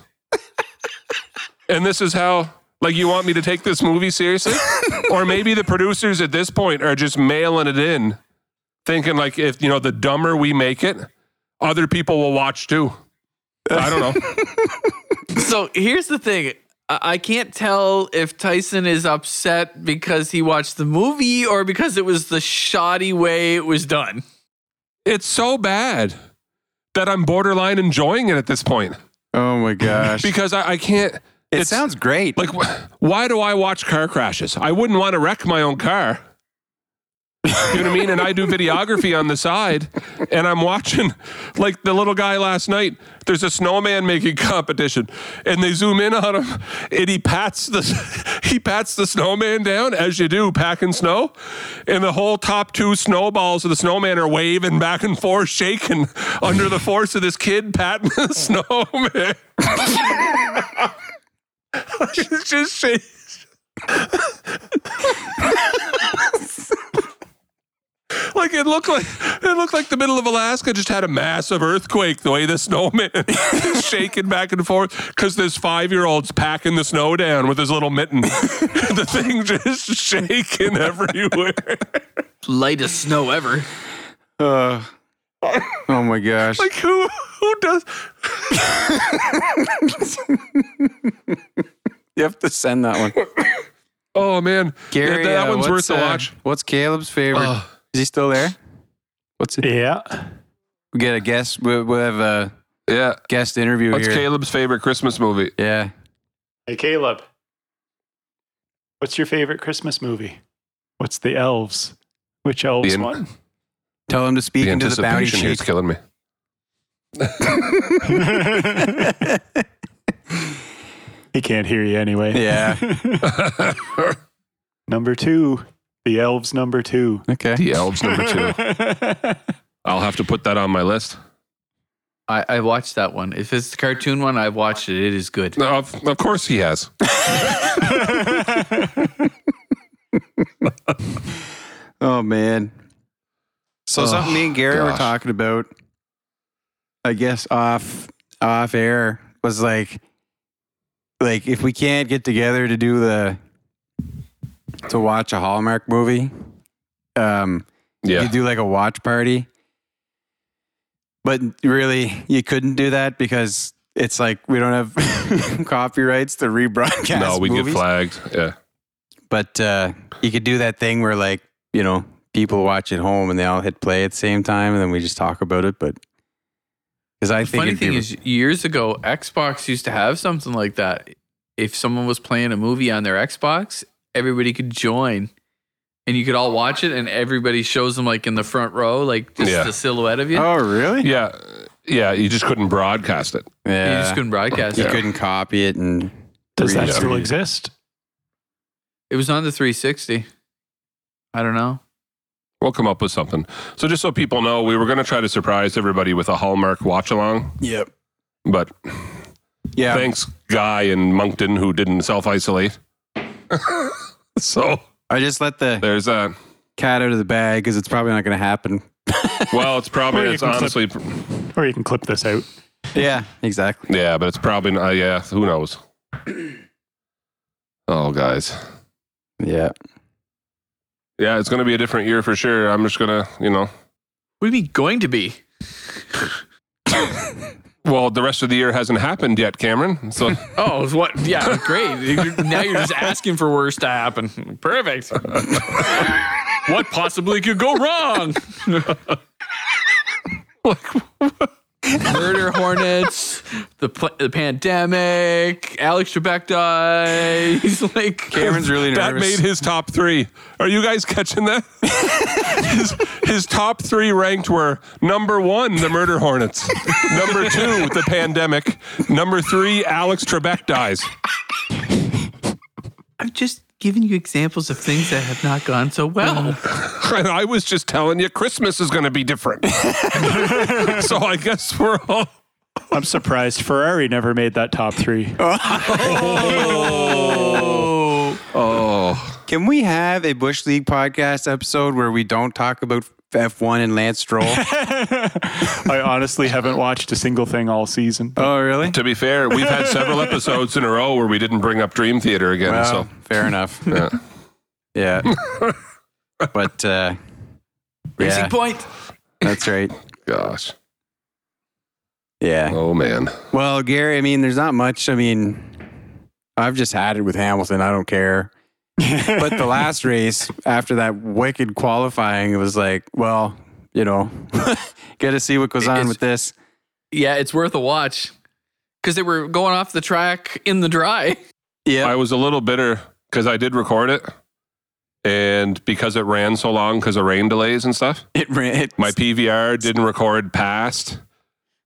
And this is how, like, you want me to take this movie seriously? or maybe the producers at this point are just mailing it in, thinking, like, if, you know, the dumber we make it, other people will watch too. I don't know. So here's the thing. I I can't tell if Tyson is upset because he watched the movie or because it was the shoddy way it was done. it's so bad that I'm borderline enjoying it at this point oh my gosh! because I, I can't. It it's- sounds great. Like, why do I watch car crashes? I wouldn't want to wreck my own car. You know what I mean? And I do videography on the side, and I'm watching, like the little guy last night. There's a snowman making competition, and they zoom in on him, and he pats the he pats the snowman down as you do, packing snow, and the whole top two snowballs of the snowman are waving back and forth, shaking under the force of this kid patting the snowman. It's just shake. like it looked like it looked like the middle of Alaska just had a massive earthquake. The way the snowman is shaking back and forth because this five year old's packing the snow down with his little mitten. the thing just shaking everywhere. Lightest snow ever. Uh, oh my gosh! Like who who does? you have to send that one. Oh man, Gary, yeah, that uh, one's worth what's, the uh, watch. What's Caleb's favorite? Oh. Is he still there? What's it? Yeah. We get a guest. We, we have a Yeah, guest interview what's here. Caleb's favorite Christmas movie? Yeah. Hey, Caleb. What's your favorite Christmas movie? What's the elves? Which elves in- one? Tell him to speak The into the bounty anticipation here is killing me. he can't hear you anyway. Yeah. Number two. The elves number two. Okay. The Elves number two. I'll have to put that on my list. I, I watched that one. If it's the cartoon one, I've watched it. It is good. No, of, of course he has. Oh man. So Oh, something me and Gary were talking about, I guess off off air was like, like if we can't get together to do the to watch a Hallmark movie, um, Yeah. you do like a watch party. But really, you couldn't do that because it's like we don't have copyrights to rebroadcast. no, we get flagged. Yeah. But uh, you could do that thing where, like, you know, people watch at home and they all hit play at the same time, and then we just talk about it. But because I The think funny it'd be- thing is, years ago, Xbox used to have something like that. If someone was playing a movie on their Xbox, everybody could join, and you could all watch it, and everybody shows them like in the front row, like just Yeah. the silhouette of you. oh, really? Yeah. Yeah. You just couldn't broadcast it. Yeah, You just couldn't broadcast You it. You couldn't copy it, and Does that Yeah. still exist? It was on the 360. I don't know. We'll come up with something. So just so people know, we were going to try to surprise everybody with a Hallmark watch along, Yep. but Yeah. thanks Guy in Moncton who didn't self isolate. so I just let the there's a cat out of the bag because it's probably not going to happen. Well, it's probably it's can clip- honestly or you can clip this out. Yeah, exactly. yeah, but it's probably not. Yeah, who knows? Oh, guys. Yeah. Yeah, it's going to be a different year for sure. I'm just going to, you know, What do you mean going to be? well, the rest of the year hasn't happened yet, Cameron. So Oh, what? Yeah, great. Now you're just asking for worse to happen. Perfect. what possibly could go wrong? like Murder hornets, the pl- the pandemic, Alex Trebek dies. Like Cameron's really that made his top three. Are you guys catching that? his, his top three ranked were number one, the murder hornets. number two, the pandemic. Number three, Alex Trebek dies. I'm just giving you examples of things that have not gone so well. And I was just telling you Christmas is going to be different. so I guess we're all. I'm surprised Ferrari never made that top three. Oh, Can we have a Bush League podcast episode where we don't talk about F1 and Lance Stroll? I honestly haven't watched a single thing all season. oh, really? to be fair, we've had several episodes in a row where we didn't bring up Dream Theater again. Well, so fair enough. yeah. Yeah. but uh, Racing yeah, Point. that's right. gosh, Yeah. oh man. Well, Gary, I mean, there's not much. I mean, I've just had it with Hamilton. I don't care. but the last race after that wicked qualifying, it was like, well, you know, got to see what goes on It's- with this. Yeah, it's worth a watch because they were going off the track in the dry. Yeah. I was a little bitter because I did record it, and because it ran so long because of rain delays and stuff, It ran. It, my PVR didn't record past.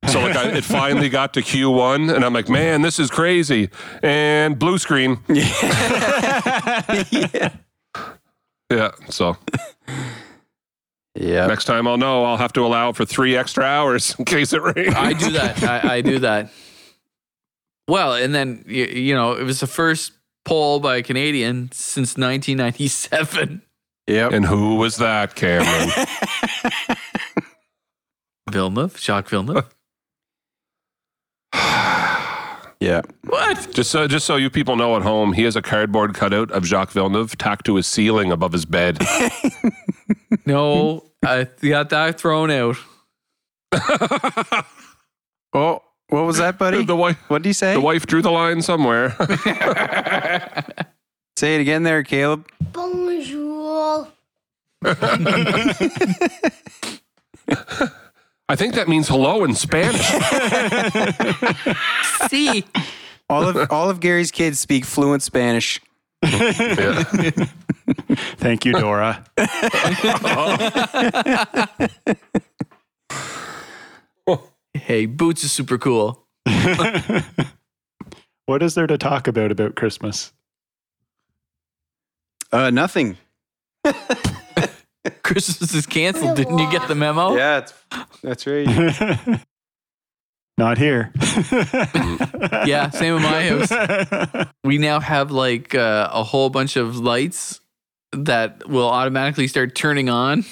So like I, it finally got to Q1, and I'm like, man, this is crazy. And blue screen. yeah. Yeah. So Yeah. next time I'll know I'll have to allow for three extra hours in case it rains. I do that. I, I do that. Well, and then you, you know it was the first pole by a Canadian since 1997. Yep. And who was that, Cameron? Villeneuve, Jacques Villeneuve. Yeah. What? just so just so you people know at home, he has a cardboard cutout of Jacques Villeneuve tacked to his ceiling above his bed. No, I got that thrown out. Oh, what was that, buddy? the wife what did he say? the wife drew the line somewhere. Say it again there, Caleb. Bonjour. I think that means hello in Spanish. See, All of all of Gary's kids speak fluent Spanish. Yeah. Thank you, Dora. hey, Boots is super cool. what is there to talk about about Christmas? Uh, nothing. Christmas is canceled. Didn't you get the memo? Yeah, it's, that's right. Not here. Yeah, same in my house. We now have like uh, a whole bunch of lights that will automatically start turning on.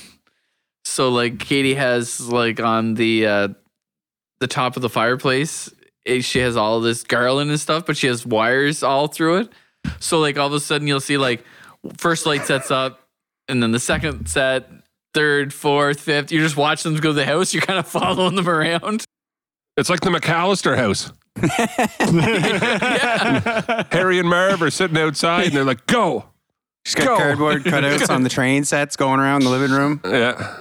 So like Katie has like on the uh, the top of the fireplace, she has all this garland and stuff, but she has wires all through it. So like all of a sudden you'll see like first light sets up, and then the second set, third, fourth, fifth. You just watch them go to the house. You're kind of following them around. It's like the McAllister house. Harry and Marv are sitting outside and they're like, go. She's got Go. cardboard cutouts on the train sets going around the living room. Yeah.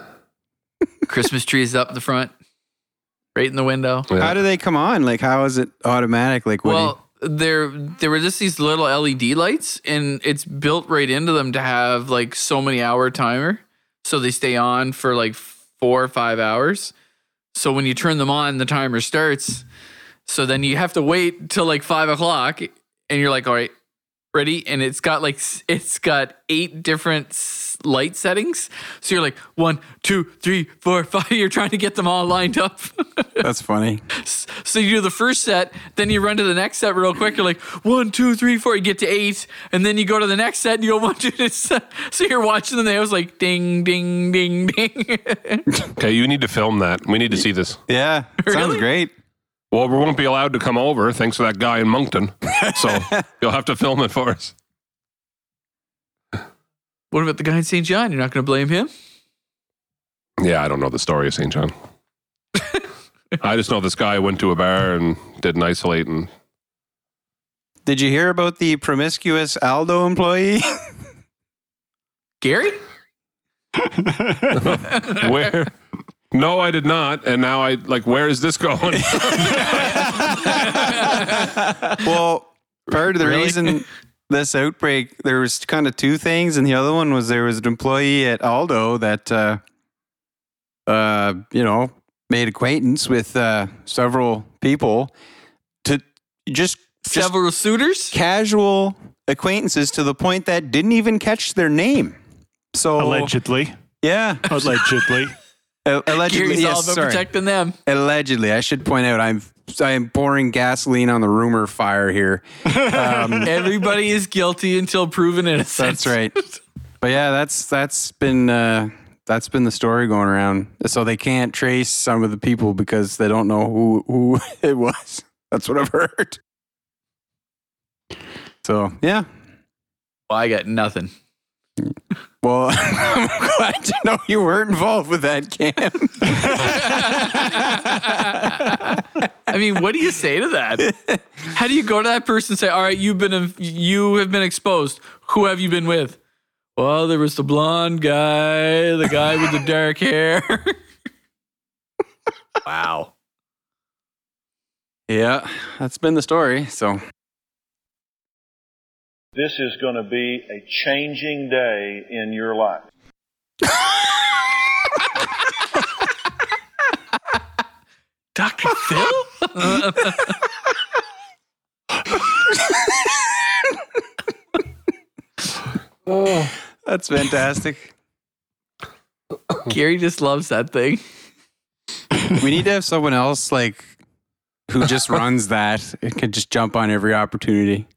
Christmas trees up the front, right in the window. How do they come on? Like, how is it automatic? Like, what do you- Well, there there were just these little LED lights, and it's built right into them to have like so many hour timer, so they stay on for like four or five hours. So when you turn them on, the timer starts. So then you have to wait till like five o'clock, and you're like, all right, Ready? And it's got like it's got eight different light settings. So you're like one, two, three, four, five. You're trying to get them all lined up. That's funny. so you do the first set, then you run to the next set real quick. You're like one, two, three, four. You get to eight, and then you go to the next set and you go one, two. three, So so you're watching them. They was like ding, ding, ding, ding. Okay, you need to film that. We need to see this. Yeah, sounds great. Well, we won't be allowed to come over thanks to that guy in Moncton. So you'll have to film it for us. What about the guy in St. John? You're not going to blame him? Yeah, I don't know the story of St. John. I just know this guy went to a bar and didn't isolate and Did you hear about the promiscuous Aldo employee? Gary? where No, I did not. And now I like where is this going? well, part of the Really? reason this outbreak, there was kind of two things, and the other one was there was an employee at Aldo that, uh, uh, you know, made acquaintance with uh, several people to just just Several suitors? casual acquaintances to the point that didn't even catch their name. So Allegedly. yeah, Allegedly. allegedly, Gary's all yes, about sorry. protecting them. allegedly. I should point out I'm I'm pouring gasoline on the rumor fire here. Um, Everybody is guilty until proven innocent. That's right. But yeah, that's that's been uh, that's been the story going around. So they can't trace some of the people because they don't know who who it was. That's what I've heard. So yeah. Well, I got nothing. Well, I'm glad to know you weren't involved with that, Cam. I mean, what do you say to that? How do you go to that person and say, "All right, you've been you have been exposed. Who have you been with?" Well, there was the blonde guy, the guy with the dark hair. wow. yeah, that's been the story. So This is going to be a changing day in your life. Dr. Phil? that's fantastic. Gary just loves that thing. we need to have someone else like who just runs that. It can just jump on every opportunity.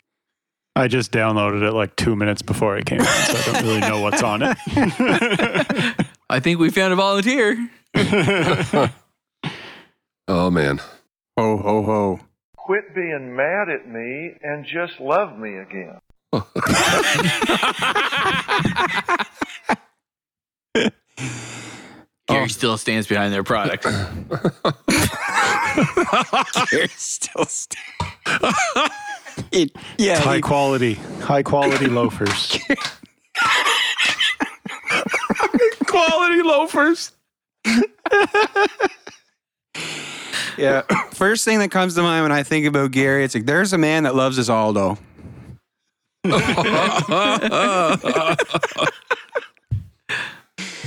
I just downloaded it like two minutes before it came out, so I don't really know what's on it. I think we found a volunteer. oh man. Ho ho ho. Quit being mad at me and just love me again. Gary still stands behind their product. You're still st- It- yeah, high he- quality, high quality loafers. Quality loafers. Yeah. First thing that comes to mind when I think about Gary, it's like there's a man that loves his Aldo.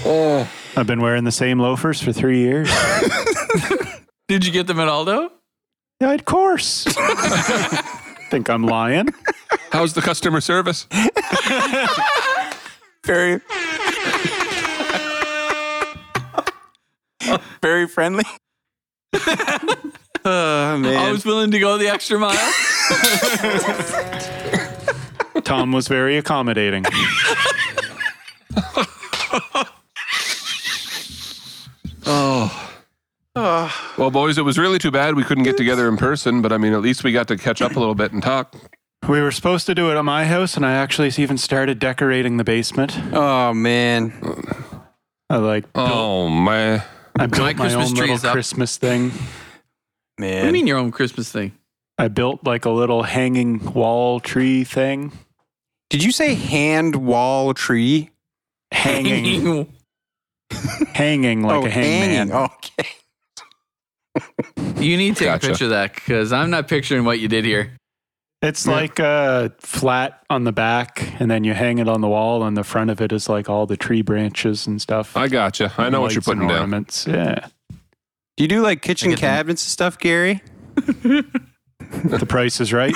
oh. I've been wearing the same loafers for three years. Did you get them at Aldo? Yeah, of course. Think I'm lying? How's the customer service? Very, very friendly. oh man. I was willing to go the extra mile. Tom was very accommodating. Oh. Oh. Well, boys, it was really too bad we couldn't get together in person, but I mean, at least we got to catch up a little bit and talk. We were supposed to do it at my house, and I actually even started decorating the basement. oh man. I like, oh, built, Oh man. I built My my, Christmas own tree little. Christmas thing. Man. What do you mean your own Christmas thing? I built like a little hanging wall tree thing. Did you say hand wall tree? Hanging, hanging like oh, a hangman. hanging. Okay. You need to take Gotcha. a picture of that because I'm not picturing what you did here. It's like uh, flat on the back, and then you hang it on the wall, and the front of it is like all the tree branches and stuff. I gotcha. I know what you're Lights and putting down. ornaments. Yeah. Do you do like kitchen I get them. cabinets and stuff, Gary? the price is right.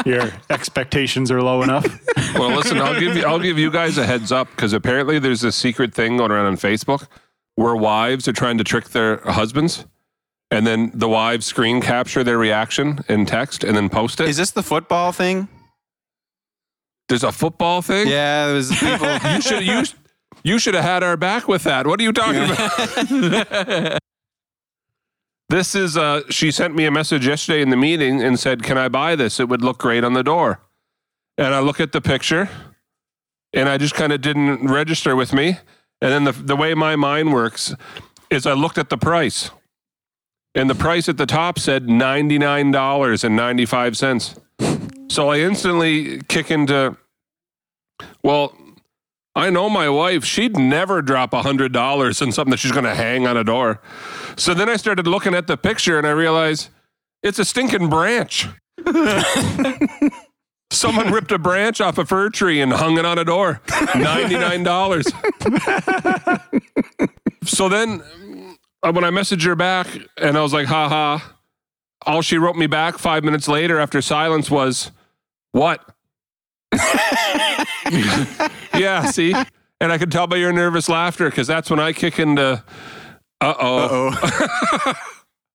Your expectations are low enough. Well, listen, I'll give you I'll give you guys a heads up because apparently there's a secret thing going around on Facebook where wives are trying to trick their husbands, and then the wives screen capture their reaction in text and then post it. Is this the football thing? There's a football thing. Yeah, it was people. You should you you should have had our back with that. What are you talking about? this is uh she sent me a message yesterday in the meeting and said, "Can I buy this? It would look great on the door." And I look at the picture and I just kind of didn't register with me. And then the the way my mind works is I looked at the price. And the price at the top said $99.95. So I instantly kick into well, I know my wife, she'd never drop a hundred dollars on something that she's gonna hang on a door. So then I started looking at the picture and I realized it's a stinking branch. Someone ripped a branch off a fir tree and hung it on a door. $99. so then when I messaged her back and I was like, ha ha, all she wrote me back five minutes later after silence was, what? yeah, see? And I could tell by your nervous laughter because that's when I kick into, uh oh. Oh,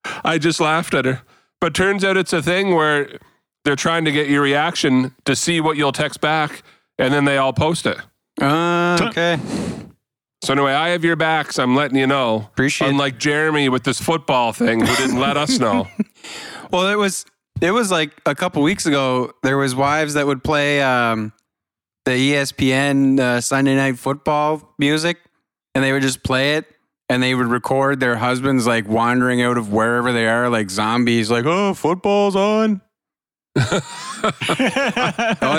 I just laughed at her. But turns out it's a thing where they're trying to get your reaction to see what you'll text back, and then they all post it. uh, okay. So anyway, I have your backs. I'm letting you know. Appreciate it. Unlike Jeremy with this football thing, who didn't let us know. Well, it was it was like a couple weeks ago. There was wives that would play um, the ESPN uh, Sunday Night Football music, and they would just play it, and they would record their husbands like wandering out of wherever they are, like zombies, like oh, football's on. oh,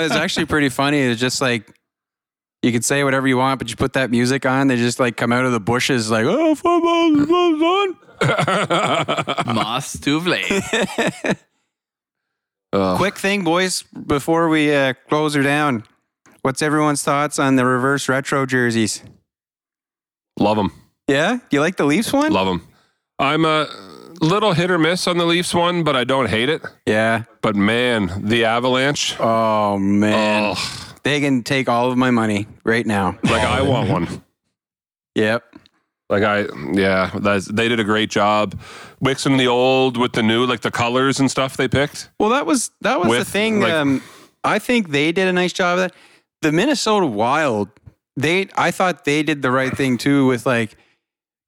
it's actually pretty funny. It's just like you could say whatever you want, but you put that music on, they just like come out of the bushes, like oh, football's on. Moss to flame. Ugh. Quick thing, boys, before we uh, close her down. What's everyone's thoughts on the reverse retro jerseys? Love them. Yeah, you like the Leafs one? Love them. I'm a little hit or miss on the Leafs one, but I don't hate it. Yeah. But man, the Avalanche. Oh man, Oh, they can take all of my money right now. like I want one. Yep. Like I, yeah, that's, they did a great job mixing the old with the new, like the colors and stuff they picked. Well, that was that was the With, thing. like- um, I think they did a nice job of that. The Minnesota Wild, they I thought they did the right thing too with like,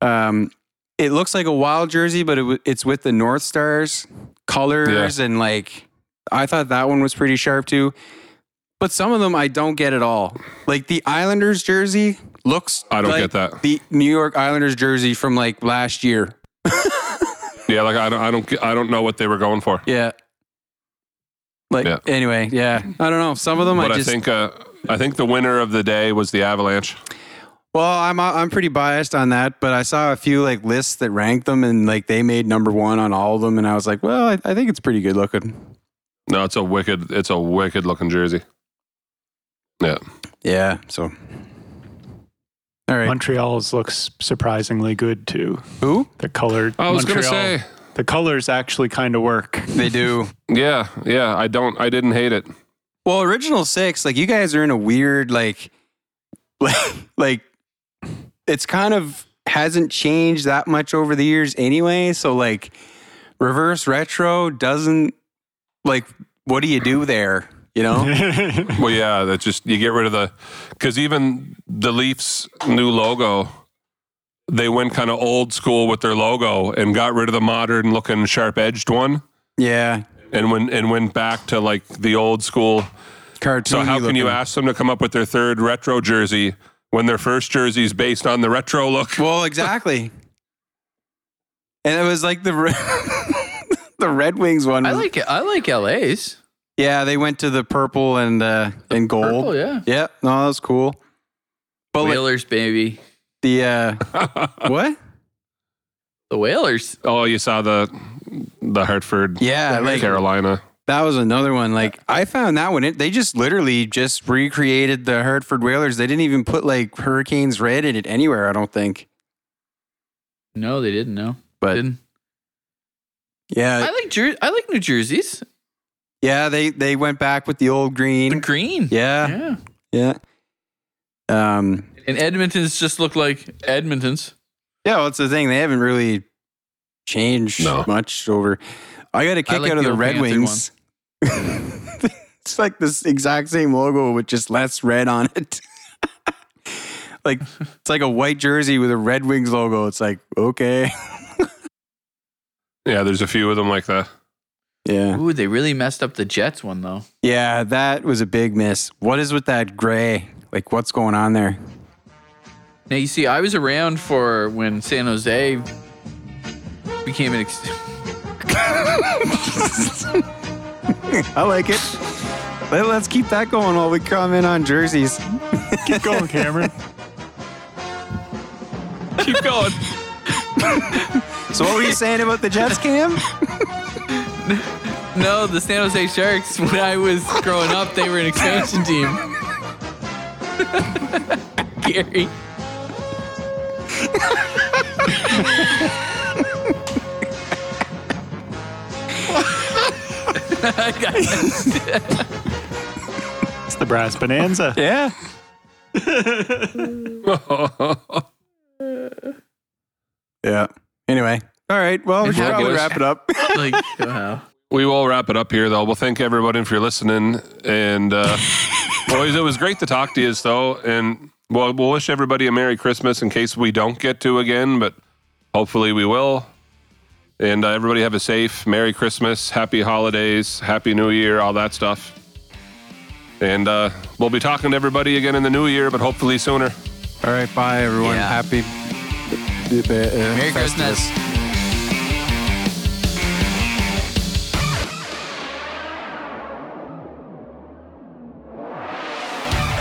um, it looks like a Wild jersey, but it, w- it's with the North Stars colors and like, I thought that one was pretty sharp too. But some of them I don't get at all. Like the Islanders jersey looks. I don't like get that. The New York Islanders jersey from like last year. Yeah, like I don't, I don't, I don't know what they were going for. Yeah. Like Yeah. anyway, yeah. I don't know. Some of them But I I, just think, uh, I think the winner of the day was the Avalanche. Well, I'm I'm pretty biased on that, but I saw a few like lists that ranked them and like they made number 1 on all of them and I was like, well, I, I think it's pretty good looking. No, it's a wicked, it's a wicked looking jersey. Yeah, Yeah, so All right. Montreal's looks surprisingly good too. Who? The color. I was gonna say, the colors actually kind of work. They do. yeah, yeah. I don't, I didn't hate it. Well, original 6, like you guys are in a weird like like like it's kind of hasn't changed that much over the years anyway, so like reverse retro doesn't like what do you do there, you know? Well, yeah, that's just you get rid of the because even the Leafs' new logo, they went kind of old school with their logo and got rid of the modern looking sharp edged one yeah. and went and went back to like the old school. Cartoon. So how can you ask them to come up with their third retro jersey when their first jersey is based on the retro look? Well, exactly. And it was like the the Red Wings one. I like it. I like LA's. Yeah, they went to the purple and uh, and gold. Purple, yeah. Yeah, no, that was cool. But like, Whalers, baby. the uh, what? The Whalers. Oh, you saw the the Hartford, Yeah, like Carolina. that was another one. Like I found that one. It, they just literally just recreated the Hartford Whalers. They didn't even put like Hurricanes red in it anywhere. I don't think. No, they didn't. No, But didn't. Yeah, I like Jer- I like New Jersey's. Yeah. They they went back with the old green. The green. green. Yeah, Yeah. yeah. Um, And Edmonton's just look like Edmonton's. yeah. Well, it's the thing. They haven't really changed No. much over. I got a kick like out of the the Red Wings. it's like this exact same logo with just less red on it. like it's like a white jersey with a Red Wings logo. It's like okay, Yeah, there's a few of them like that. Yeah, Ooh, they really messed up the Jets one though. yeah. That was a big miss. What is with that gray? Like what's going on there? Now you see, I was around for when San Jose became an. Ex- I like it. Let, let's keep that going while we comment on jerseys. Keep going, Cameron. Keep going. So what were you saying about the Jets, Cam? No, the San Jose Sharks. When I was growing up, they were an expansion team. Gary. It's the brass bonanza. Yeah. Yeah. Anyway. All right. Well, we And should how probably goes- wrap it up. like, wow. We will wrap it up here, though. Well, thank everybody for listening. And, uh, boys, it was great to talk to you, though. And, well, we'll wish everybody a Merry Christmas in case we don't get to again, but hopefully we will. And uh, everybody have a safe Merry Christmas, Happy Holidays, Happy New Year, all that stuff. And uh, we'll be talking to everybody again in the new year, but hopefully sooner. All right. Bye, everyone. Yeah. Happy. Merry Christmas.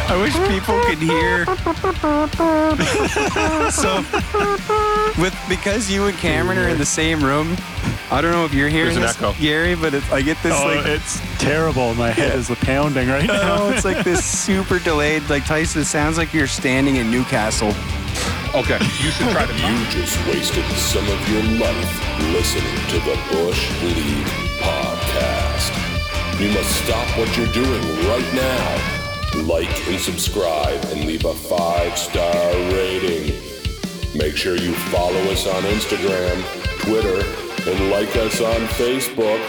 I wish people could hear. so, with because you and Cameron are in the same room, I don't know if you're hearing There's an echo. Gary, but it's, I get this Oh, like. it's terrible. My head is pounding right now. Oh, it's like this super delayed. Like Tyson, it sounds like you're standing in Newcastle. Okay, you should try to You just wasted some of your life listening to the Bush League podcast. You must stop what you're doing right now. Like and subscribe and leave a five star rating. Make sure you follow us on Instagram, Twitter, and like us on Facebook.